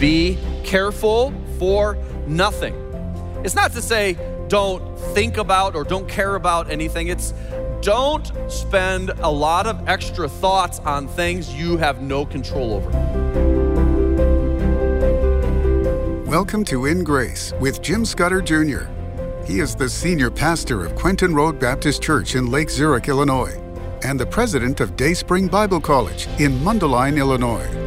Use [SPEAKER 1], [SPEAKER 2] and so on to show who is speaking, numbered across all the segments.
[SPEAKER 1] Be careful for nothing. It's not to say don't think about or don't care about anything. It's don't spend a lot of extra thoughts on things you have no control over.
[SPEAKER 2] Welcome to In Grace with Jim Scudder Jr. He is the senior pastor of Quentin Road Baptist Church in Lake Zurich, Illinois, and the president of Dayspring Bible College in Mundelein, Illinois.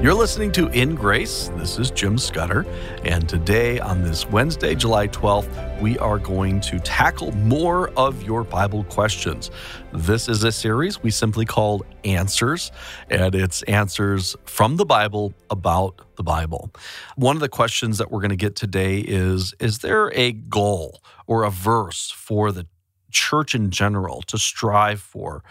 [SPEAKER 3] You're listening to In Grace. This is Jim Scudder. And today, on this Wednesday, July 12th, we are going to tackle more of your Bible questions. This is a series we simply called Answers, and it's answers from the Bible about the Bible. One of the questions that we're going to get today is Is there a goal or a verse for the church in general to strive for?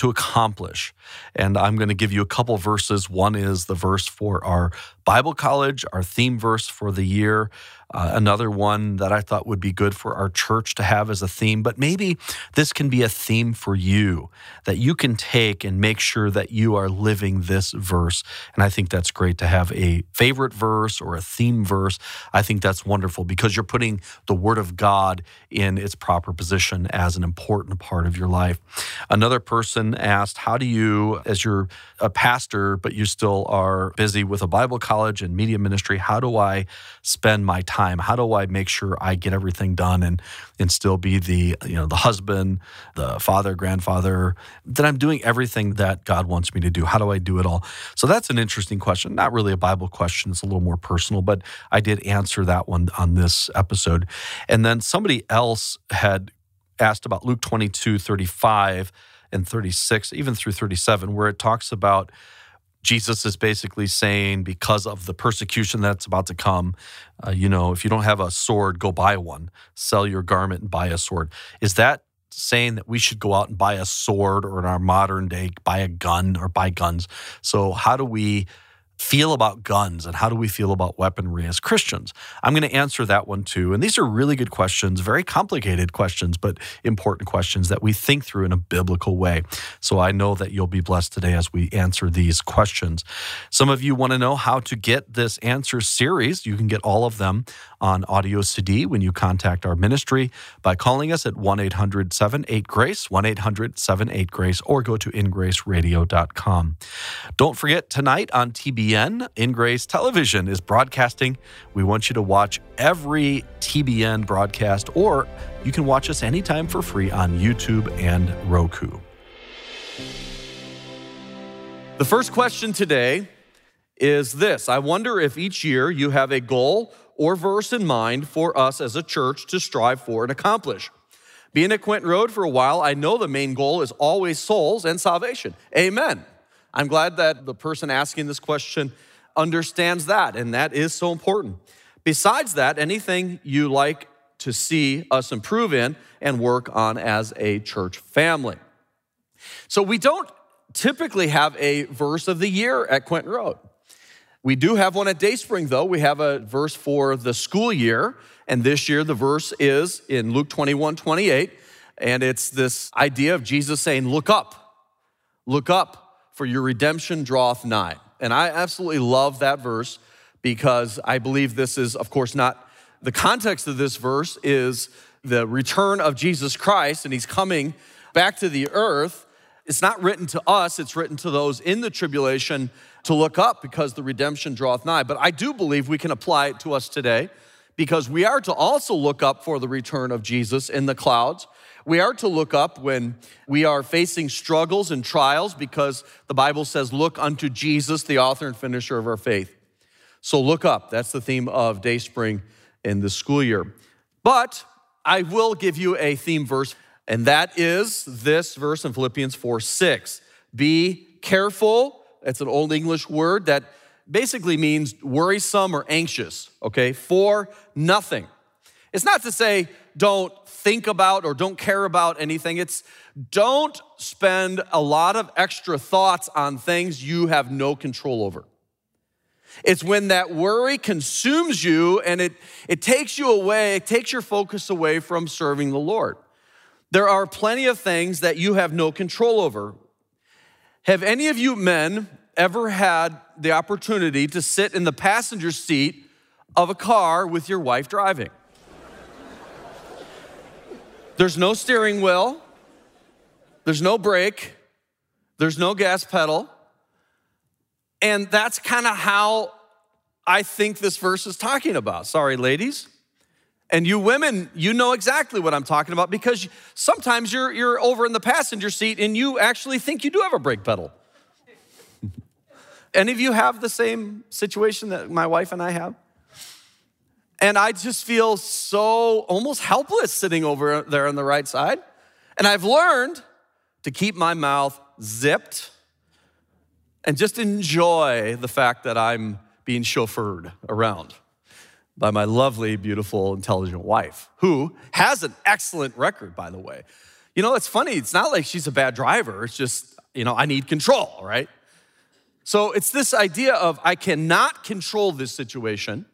[SPEAKER 3] To accomplish. And I'm going to give you a couple verses. One is the verse for our Bible college, our theme verse for the year. Uh, another one that I thought would be good for our church to have as a theme, but maybe this can be a theme for you that you can take and make sure that you are living this verse. And I think that's great to have a favorite verse or a theme verse. I think that's wonderful because you're putting the Word of God in its proper position as an important part of your life. Another person asked, How do you, as you're a pastor, but you still are busy with a Bible college and media ministry, how do I spend my time? Time? How do I make sure I get everything done and and still be the you know the husband, the father, grandfather, that I'm doing everything that God wants me to do? How do I do it all? So that's an interesting question. Not really a Bible question. It's a little more personal, but I did answer that one on this episode. And then somebody else had asked about Luke 22, 35 and 36, even through 37, where it talks about Jesus is basically saying, because of the persecution that's about to come, uh, you know, if you don't have a sword, go buy one, sell your garment and buy a sword. Is that saying that we should go out and buy a sword or in our modern day, buy a gun or buy guns? So, how do we feel about guns and how do we feel about weaponry as Christians? I'm going to answer that one too. And these are really good questions, very complicated questions, but important questions that we think through in a biblical way. So I know that you'll be blessed today as we answer these questions. Some of you want to know how to get this answer series. You can get all of them on audio CD when you contact our ministry by calling us at 1 800 78 Grace, 1 800 78 Grace, or go to ingraceradio.com. Don't forget tonight on TBN. TBN in Grace Television is broadcasting. We want you to watch every TBN broadcast, or you can watch us anytime for free on YouTube and Roku.
[SPEAKER 1] The first question today is this I wonder if each year you have a goal or verse in mind for us as a church to strive for and accomplish. Being at Quentin Road for a while, I know the main goal is always souls and salvation. Amen. I'm glad that the person asking this question understands that, and that is so important. Besides that, anything you like to see us improve in and work on as a church family. So, we don't typically have a verse of the year at Quentin Road. We do have one at Dayspring, though. We have a verse for the school year, and this year the verse is in Luke 21 28, and it's this idea of Jesus saying, Look up, look up for your redemption draweth nigh. And I absolutely love that verse because I believe this is, of course, not the context of this verse is the return of Jesus Christ and he's coming back to the earth. It's not written to us, it's written to those in the tribulation to look up because the redemption draweth nigh. But I do believe we can apply it to us today because we are to also look up for the return of Jesus in the clouds. We are to look up when we are facing struggles and trials because the Bible says, Look unto Jesus, the author and finisher of our faith. So look up. That's the theme of Dayspring in the school year. But I will give you a theme verse, and that is this verse in Philippians 4 6. Be careful. It's an old English word that basically means worrisome or anxious, okay, for nothing. It's not to say don't think about or don't care about anything. It's don't spend a lot of extra thoughts on things you have no control over. It's when that worry consumes you and it, it takes you away, it takes your focus away from serving the Lord. There are plenty of things that you have no control over. Have any of you men ever had the opportunity to sit in the passenger seat of a car with your wife driving? There's no steering wheel, there's no brake, there's no gas pedal. And that's kind of how I think this verse is talking about. Sorry, ladies. And you women, you know exactly what I'm talking about because sometimes you're, you're over in the passenger seat and you actually think you do have a brake pedal. Any of you have the same situation that my wife and I have? And I just feel so almost helpless sitting over there on the right side. And I've learned to keep my mouth zipped and just enjoy the fact that I'm being chauffeured around by my lovely, beautiful, intelligent wife, who has an excellent record, by the way. You know, it's funny, it's not like she's a bad driver, it's just, you know, I need control, right? So it's this idea of I cannot control this situation.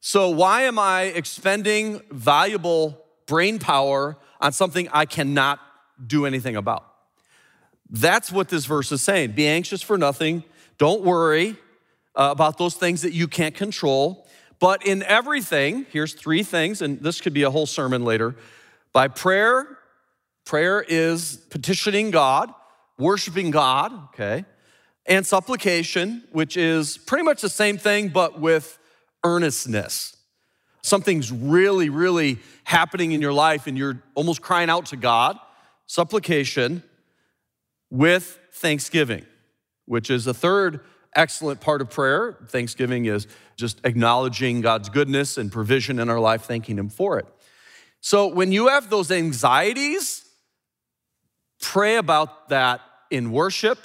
[SPEAKER 1] So why am I expending valuable brain power on something I cannot do anything about? That's what this verse is saying. Be anxious for nothing. Don't worry uh, about those things that you can't control. But in everything, here's three things, and this could be a whole sermon later. By prayer, prayer is petitioning God, worshiping God, okay? And supplication, which is pretty much the same thing, but with earnestness. Something's really, really happening in your life, and you're almost crying out to God. Supplication with thanksgiving, which is a third excellent part of prayer. Thanksgiving is just acknowledging God's goodness and provision in our life, thanking Him for it. So when you have those anxieties, pray about that in worship,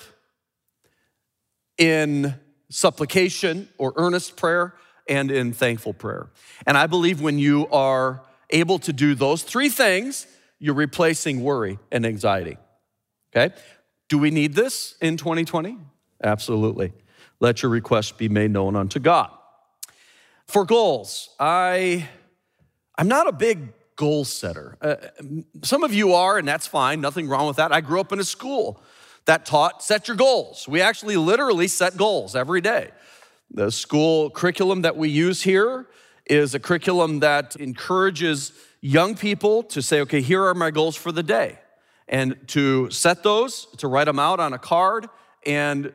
[SPEAKER 1] in supplication or earnest prayer, and in thankful prayer. And I believe when you are able to do those three things, you're replacing worry and anxiety. Okay? Do we need this in 2020? Absolutely. Let your request be made known unto God. For goals, I, I'm not a big goal setter. Uh, some of you are, and that's fine, nothing wrong with that. I grew up in a school that taught set your goals. We actually literally set goals every day. The school curriculum that we use here is a curriculum that encourages young people to say, okay, here are my goals for the day and to set those, to write them out on a card, and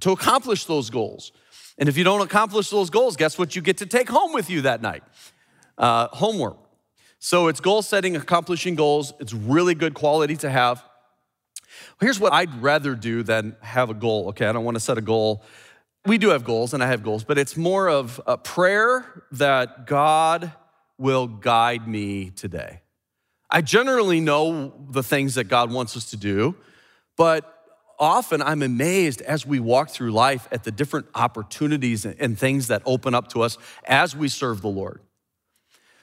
[SPEAKER 1] to accomplish those goals. And if you don't accomplish those goals, guess what you get to take home with you that night? Uh, homework. So it's goal setting, accomplishing goals. It's really good quality to have. Here's what I'd rather do than have a goal. Okay, I don't want to set a goal. We do have goals, and I have goals, but it's more of a prayer that God will guide me today. I generally know the things that God wants us to do, but often I'm amazed as we walk through life at the different opportunities and things that open up to us as we serve the Lord.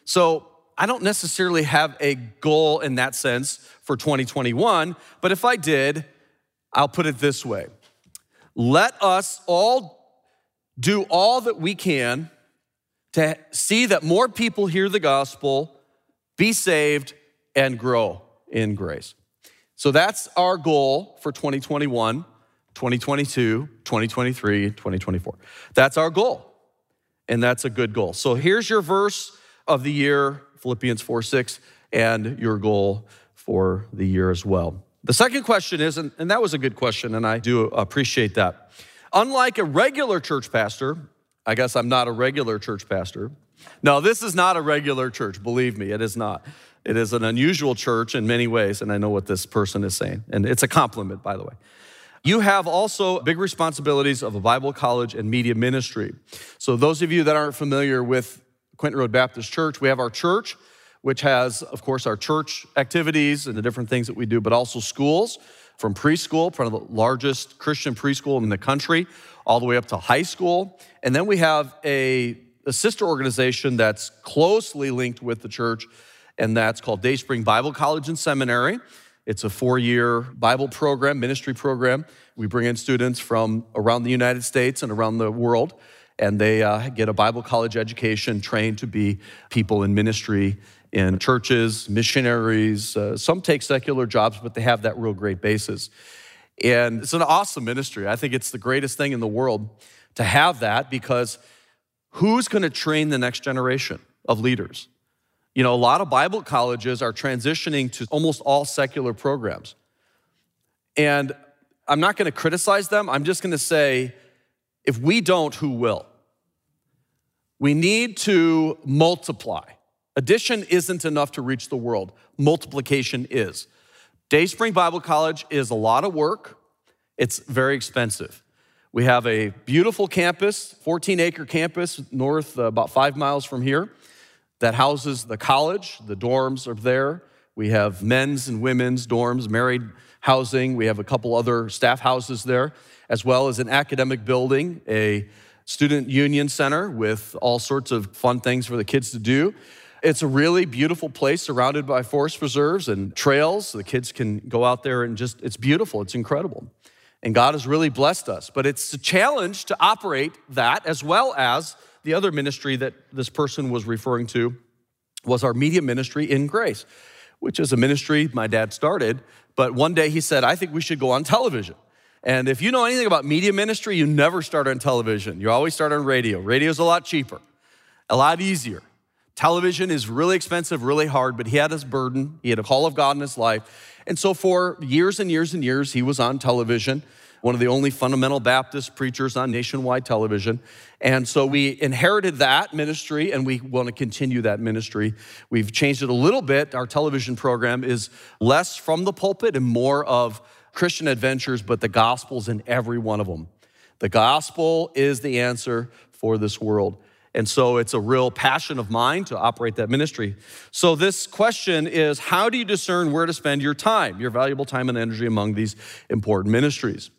[SPEAKER 1] So I don't necessarily have a goal in that sense for 2021, but if I did, I'll put it this way let us all do all that we can to see that more people hear the gospel, be saved, and grow in grace. So that's our goal for 2021, 2022, 2023, 2024. That's our goal. And that's a good goal. So here's your verse of the year, Philippians 4 6, and your goal for the year as well. The second question is, and, that was a good question, and I do appreciate that. Unlike a regular church pastor, I guess I'm not a regular church pastor. No, this is not a regular church, believe me, it is not. It is an unusual church in many ways, and I know what this person is saying. And it's a compliment, by the way. You have also big responsibilities of a Bible college and media ministry. So, those of you that aren't familiar with Quentin Road Baptist Church, we have our church, which has, of course, our church activities and the different things that we do, but also schools from preschool, one of the largest Christian preschool in the country, all the way up to high school. And then we have a, a sister organization that's closely linked with the church and that's called Dayspring Bible College and Seminary. It's a four year Bible program, ministry program. We bring in students from around the United States and around the world, and they uh, get a Bible college education, trained to be people in ministry in churches, missionaries. Uh, some take secular jobs, but they have that real great basis. And it's an awesome ministry. I think it's the greatest thing in the world to have that because who's going to train the next generation of leaders? You know, a lot of Bible colleges are transitioning to almost all secular programs. And I'm not going to criticize them. I'm just going to say if we don't, who will? We need to multiply. Addition isn't enough to reach the world, multiplication is. Dayspring Bible College is a lot of work, it's very expensive. We have a beautiful campus, 14 acre campus, north uh, about five miles from here, that houses the college. The dorms are there. We have men's and women's dorms, married housing. We have a couple other staff houses there, as well as an academic building, a student union center with all sorts of fun things for the kids to do. It's a really beautiful place surrounded by forest reserves and trails. The kids can go out there and just, it's beautiful, it's incredible. And God has really blessed us. But it's a challenge to operate that as well as the other ministry that this person was referring to was our media ministry in grace, which is a ministry my dad started. But one day he said, I think we should go on television. And if you know anything about media ministry, you never start on television. You always start on radio. Radio's a lot cheaper, a lot easier. Television is really expensive, really hard, but he had his burden. He had a call of God in his life. And so for years and years and years, he was on television, one of the only fundamental Baptist preachers on nationwide television. And so we inherited that ministry and we want to continue that ministry. We've changed it a little bit. Our television program is less from the pulpit and more of Christian adventures, but the gospel's in every one of them. The gospel is the answer for this world. And so it's a real passion of mine to operate that ministry. So this question is how do you discern where to spend your time, your valuable time and energy among these important ministries?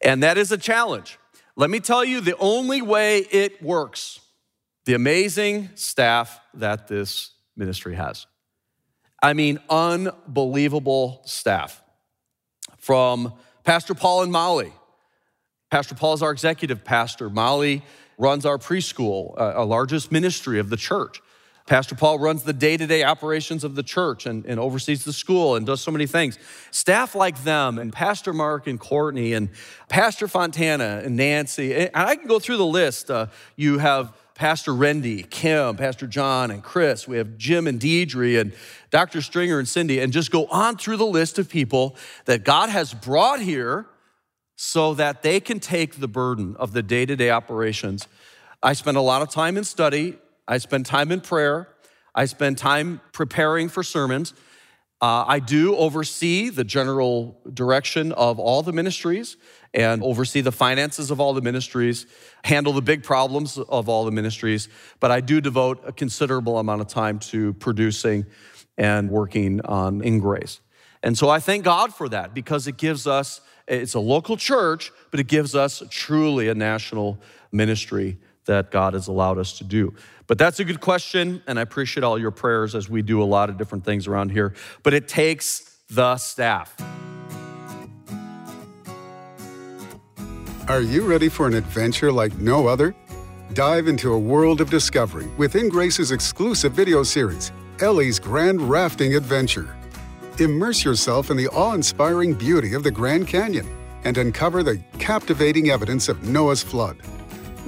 [SPEAKER 1] And that is a challenge. Let me tell you the only way it works, the amazing staff that this ministry has. I mean, unbelievable staff. From Pastor Paul and Molly. Pastor Paul is our executive pastor. Molly runs our preschool, uh, our largest ministry of the church. Pastor Paul runs the day to day operations of the church and, and, oversees the school and does so many things. Staff like them, and Pastor Mark and Courtney, and Pastor Fontana and Nancy, and I can go through the list. Uh, you have Pastor Rendy, Kim, Pastor John, and Chris. We have Jim and Deidre, and Dr. Stringer and Cindy, and just go on through the list of people that God has brought here so that they can take the burden of the day to day operations. I spend a lot of time in study, I spend time in prayer, I spend time preparing for sermons. Uh, I do oversee the general direction of all the ministries and oversee the finances of all the ministries, handle the big problems of all the ministries, but I do devote a considerable amount of time to producing and working on In Grace. And so I thank God for that because it gives us it's a local church, but it gives us truly a national ministry that God has allowed us to do. But that's a good question, and I appreciate all your prayers as we do a lot of different things around here. But it takes the staff.
[SPEAKER 2] Are you ready for an adventure like no other? Dive into a world of discovery with InGrace's exclusive video series, Ellie's Grand Rafting Adventure. Immerse yourself in the awe inspiring beauty of the Grand Canyon and uncover the captivating evidence of Noah's flood.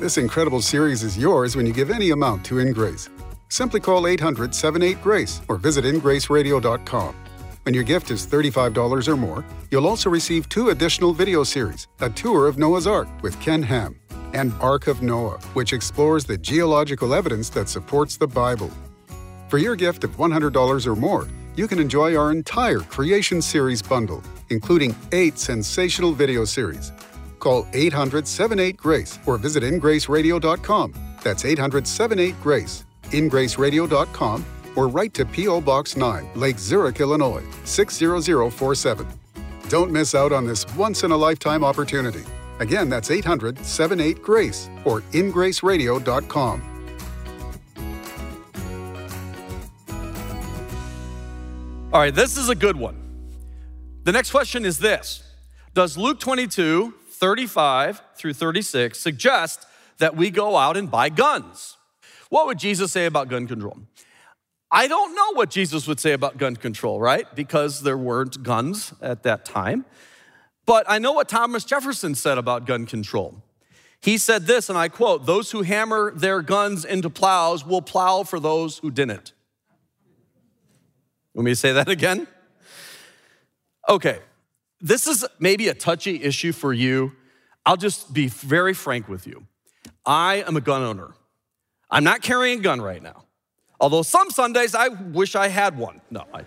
[SPEAKER 2] This incredible series is yours when you give any amount to InGrace. Simply call 800 78 Grace or visit ingraceradio.com. When your gift is $35 or more, you'll also receive two additional video series A Tour of Noah's Ark with Ken Ham and Ark of Noah, which explores the geological evidence that supports the Bible. For your gift of $100 or more, you can enjoy our entire Creation Series bundle, including eight sensational video series. Call 800 78 Grace or visit ingraceradio.com. That's 800 78 Grace, ingraceradio.com, or write to P.O. Box 9, Lake Zurich, Illinois 60047. Don't miss out on this once in a lifetime opportunity. Again, that's 800 78 Grace or ingraceradio.com.
[SPEAKER 1] All right, this is a good one. The next question is this Does Luke 22, 35 through 36 suggest that we go out and buy guns? What would Jesus say about gun control? I don't know what Jesus would say about gun control, right? Because there weren't guns at that time. But I know what Thomas Jefferson said about gun control. He said this, and I quote Those who hammer their guns into plows will plow for those who didn't. Let me say that again. Okay, this is maybe a touchy issue for you. I'll just be very frank with you. I am a gun owner. I'm not carrying a gun right now. Although some Sundays I wish I had one. No, I,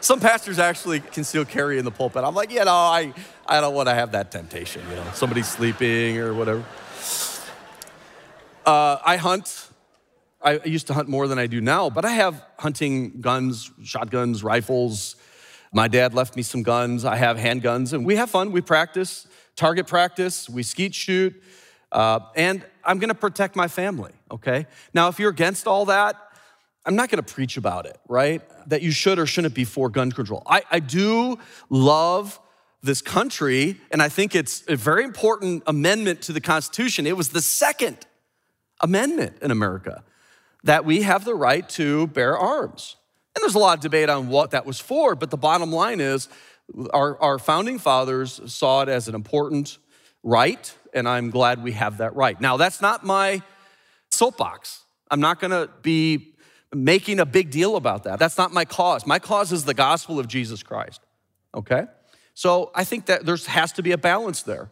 [SPEAKER 1] some pastors actually can still carry in the pulpit. I'm like, you know, I, I don't want to have that temptation, you know, somebody's sleeping or whatever. Uh, I hunt. I used to hunt more than I do now, but I have hunting guns, shotguns, rifles. My dad left me some guns. I have handguns, and we have fun. We practice, target practice, we skeet shoot, uh, and I'm gonna protect my family, okay? Now, if you're against all that, I'm not gonna preach about it, right? That you should or shouldn't be for gun control. I, I do love this country, and I think it's a very important amendment to the Constitution. It was the second amendment in America that we have the right to bear arms. And there's a lot of debate on what that was for, but the bottom line is our, our founding fathers saw it as an important right, and I'm glad we have that right. Now, that's not my soapbox. I'm not gonna be making a big deal about that. That's not my cause. My cause is the gospel of Jesus Christ, okay? So I think that there has to be a balance there.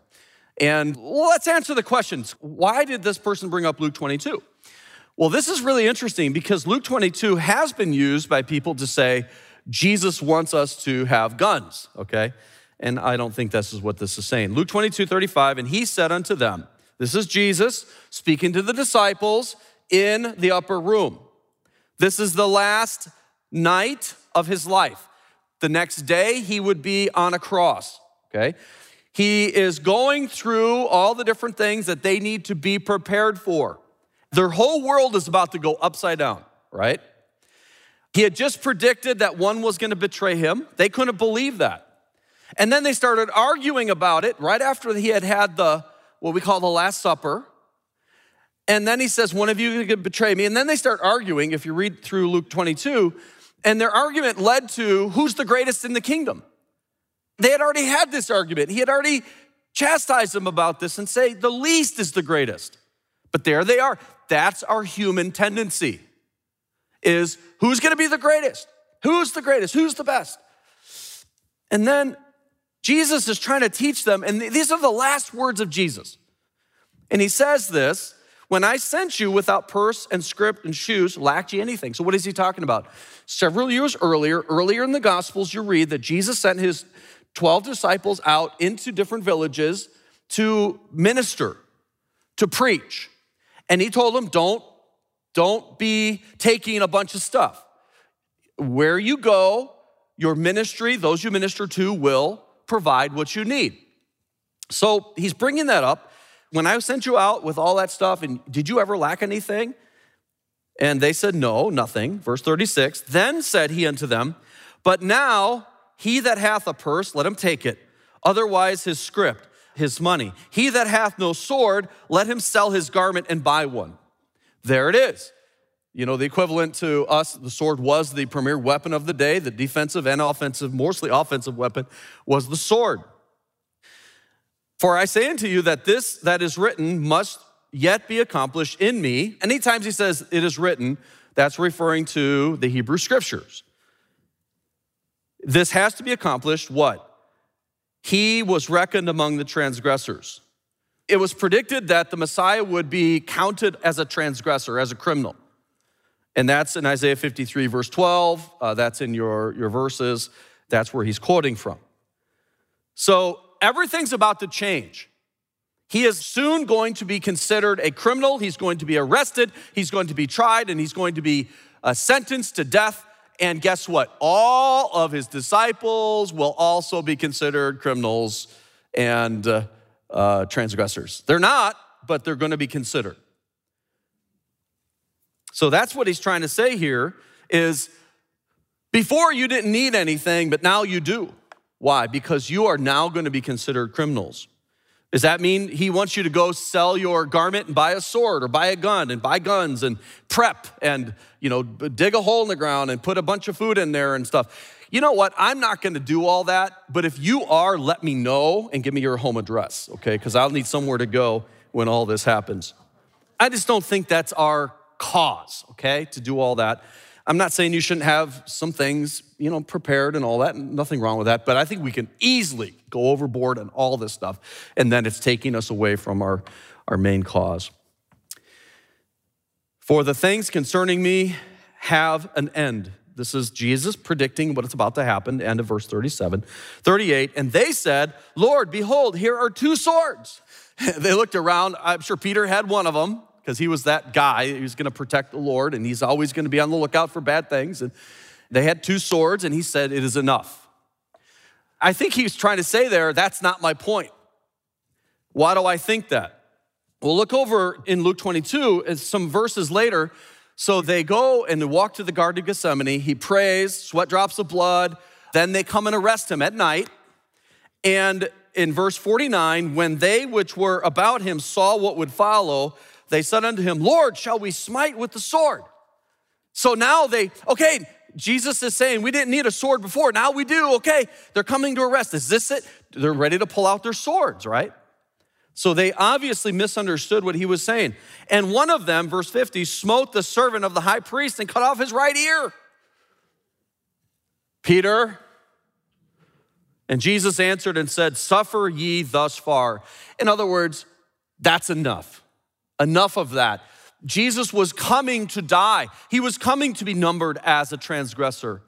[SPEAKER 1] And let's answer the questions. Why did this person bring up Luke 22? Well, this is really interesting because Luke 22 has been used by people to say Jesus wants us to have guns, okay? And I don't think this is what this is saying. Luke 22, 35, and he said unto them, This is Jesus speaking to the disciples in the upper room. This is the last night of his life. The next day, he would be on a cross, okay? He is going through all the different things that they need to be prepared for. Their whole world is about to go upside down, right? He had just predicted that one was going to betray him. They couldn't believe that. And then they started arguing about it right after he had had the, what we call the Last Supper. And then he says, One of you to betray me. And then they start arguing, if you read through Luke 22, and their argument led to who's the greatest in the kingdom. They had already had this argument. He had already chastised them about this and say, the least is the greatest. But there they are. That's our human tendency. Is who's going to be the greatest? Who's the greatest? Who's the best? And then Jesus is trying to teach them, and these are the last words of Jesus. And he says this when I sent you without purse and script and shoes, lacked you anything? So, what is he talking about? Several years earlier, earlier in the Gospels, you read that Jesus sent his 12 disciples out into different villages to minister, to preach. And he told them, don't, don't be taking a bunch of stuff. Where you go, your ministry, those you minister to, will provide what you need. So he's bringing that up when I sent you out with all that stuff, and did you ever lack anything? And they said, No, nothing. Verse 36 Then said he unto them, But now he that hath a purse, let him take it. Otherwise, his script, his money. He that hath no sword, let him sell his garment and buy one. There it is. You know, the equivalent to us, the sword was the premier weapon of the day. The defensive and offensive, mostly offensive weapon, was the sword. For I say unto you that this that is written must yet be accomplished in me. Anytime he says it is written, that's referring to the Hebrew scriptures. This has to be accomplished what? He was reckoned among the transgressors. It was predicted that the Messiah would be counted as a transgressor, as a criminal. And that's in Isaiah 53, verse 12. Uh, that's in your, your verses. That's where he's quoting from. So everything's about to change. He is soon going to be considered a criminal. He's going to be arrested. He's going to be tried and he's going to be uh, sentenced to death. And guess what? All of his disciples will also be considered criminals and uh, uh, transgressors. They're not, but they're going to be considered. So that's what he's trying to say here is before you didn't need anything, but now you do. Why? Because you are now going to be considered criminals. Does that mean he wants you to go sell your garment and buy a sword or buy a gun and buy guns and prep and, you know, dig a hole in the ground and put a bunch of food in there and stuff? You know what? I'm not going to do all that, but if you are, let me know and give me your home address, okay? Because I'll need somewhere to go when all this happens. I just don't think that's our cause, okay, to do all that. I'm not saying you shouldn't have some things, you know, prepared and all that, and nothing wrong with that, but I think we can easily go overboard on all this stuff, and then it's taking us away from our, our main cause. For the things concerning me have an end. This is Jesus predicting what is about to happen, end of verse 37. 38, and they said, Lord, behold, here are two swords. they looked around. I'm sure Peter had one of them because he was that guy. He was going to protect the Lord and he's always going to be on the lookout for bad things. And they had two swords and he said, It is enough. I think he's trying to say there, that's not my point. Why do I think that? Well, look over in Luke 22, it's some verses later. So they go and they walk to the Garden of Gethsemane. He prays, sweat drops of blood. Then they come and arrest him at night. And in verse 49, when they which were about him saw what would follow, they said unto him, Lord, shall we smite with the sword? So now they, okay, Jesus is saying we didn't need a sword before. Now we do. Okay, they're coming to arrest. Is this it? They're ready to pull out their swords, right? So they obviously misunderstood what he was saying. And one of them, verse 50, smote the servant of the high priest and cut off his right ear. Peter, and Jesus answered and said, Suffer ye thus far. In other words, that's enough. Enough of that. Jesus was coming to die, he was coming to be numbered as a transgressor.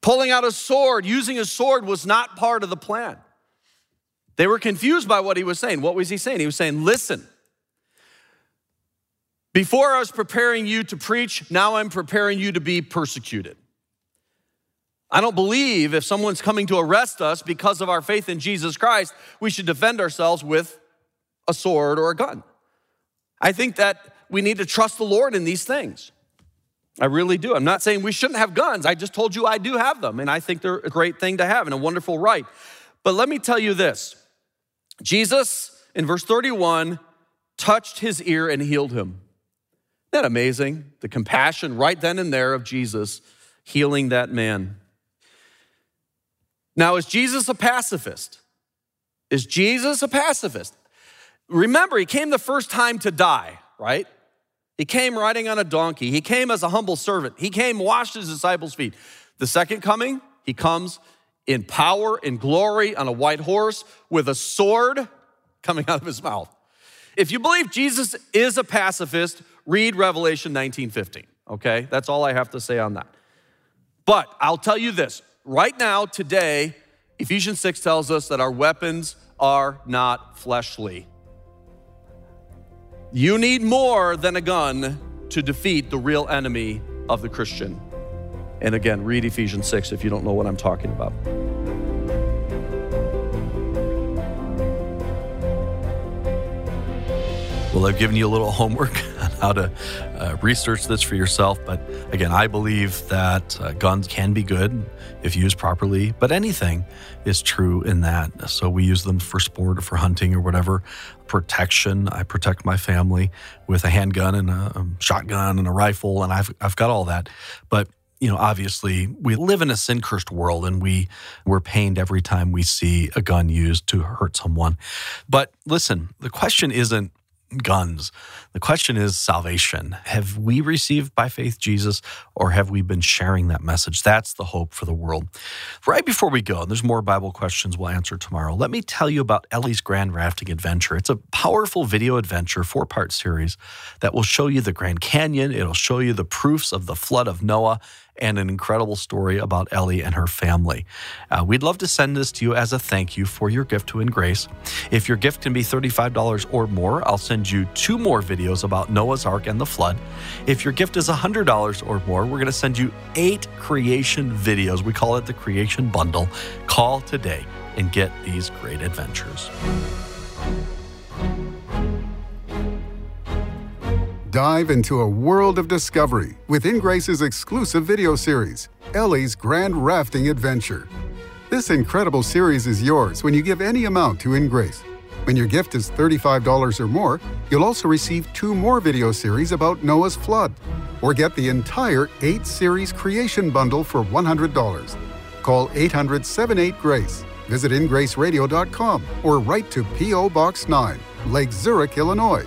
[SPEAKER 1] Pulling out a sword, using a sword was not part of the plan. They were confused by what he was saying. What was he saying? He was saying, Listen, before I was preparing you to preach, now I'm preparing you to be persecuted. I don't believe if someone's coming to arrest us because of our faith in Jesus Christ, we should defend ourselves with a sword or a gun. I think that we need to trust the Lord in these things. I really do. I'm not saying we shouldn't have guns. I just told you I do have them, and I think they're a great thing to have and a wonderful right. But let me tell you this Jesus, in verse 31, touched his ear and healed him. Isn't that amazing? The compassion right then and there of Jesus healing that man. Now, is Jesus a pacifist? Is Jesus a pacifist? Remember, he came the first time to die, right? He came riding on a donkey. He came as a humble servant. He came, washed his disciples' feet. The second coming, he comes in power, in glory, on a white horse with a sword coming out of his mouth. If you believe Jesus is a pacifist, read Revelation 19:15. Okay? That's all I have to say on that. But I'll tell you this right now, today, Ephesians 6 tells us that our weapons are not fleshly. You need more than a gun to defeat the real enemy of the Christian. And again, read Ephesians 6 if you don't know what I'm talking about.
[SPEAKER 3] Well, I've given you a little homework on how to uh, research this for yourself. But again, I believe that uh, guns can be good if used properly, but anything is true in that. So we use them for sport or for hunting or whatever. Protection. I protect my family with a handgun and a, a shotgun and a rifle, and I've, I've got all that. But you know, obviously, we live in a sin cursed world and we, we're pained every time we see a gun used to hurt someone. But listen, the question isn't guns. The question is salvation. Have we received by faith Jesus or have we been sharing that message? That's the hope for the world. Right before we go, and there's more Bible questions we'll answer tomorrow. Let me tell you about Ellie's Grand Rafting Adventure. It's a powerful video adventure, four part series that will show you the Grand Canyon, it'll show you the proofs of the flood of Noah and an incredible story about Ellie and her family. Uh, we'd love to send this to you as a thank you for your gift to In Grace. If your gift can be $35 or more, I'll send you two more videos about Noah's Ark and the flood. If your gift is $100 or more, we're going to send you eight creation videos. We call it the Creation Bundle. Call today and get these great adventures.
[SPEAKER 2] Dive into a world of discovery with InGrace's exclusive video series, Ellie's Grand Rafting Adventure. This incredible series is yours when you give any amount to InGrace. When your gift is $35 or more, you'll also receive two more video series about Noah's flood. or get the entire 8 series creation bundle for $100. Call 800 78 Grace. Visit ingraceradio.com or write to P.O. Box 9, Lake Zurich, Illinois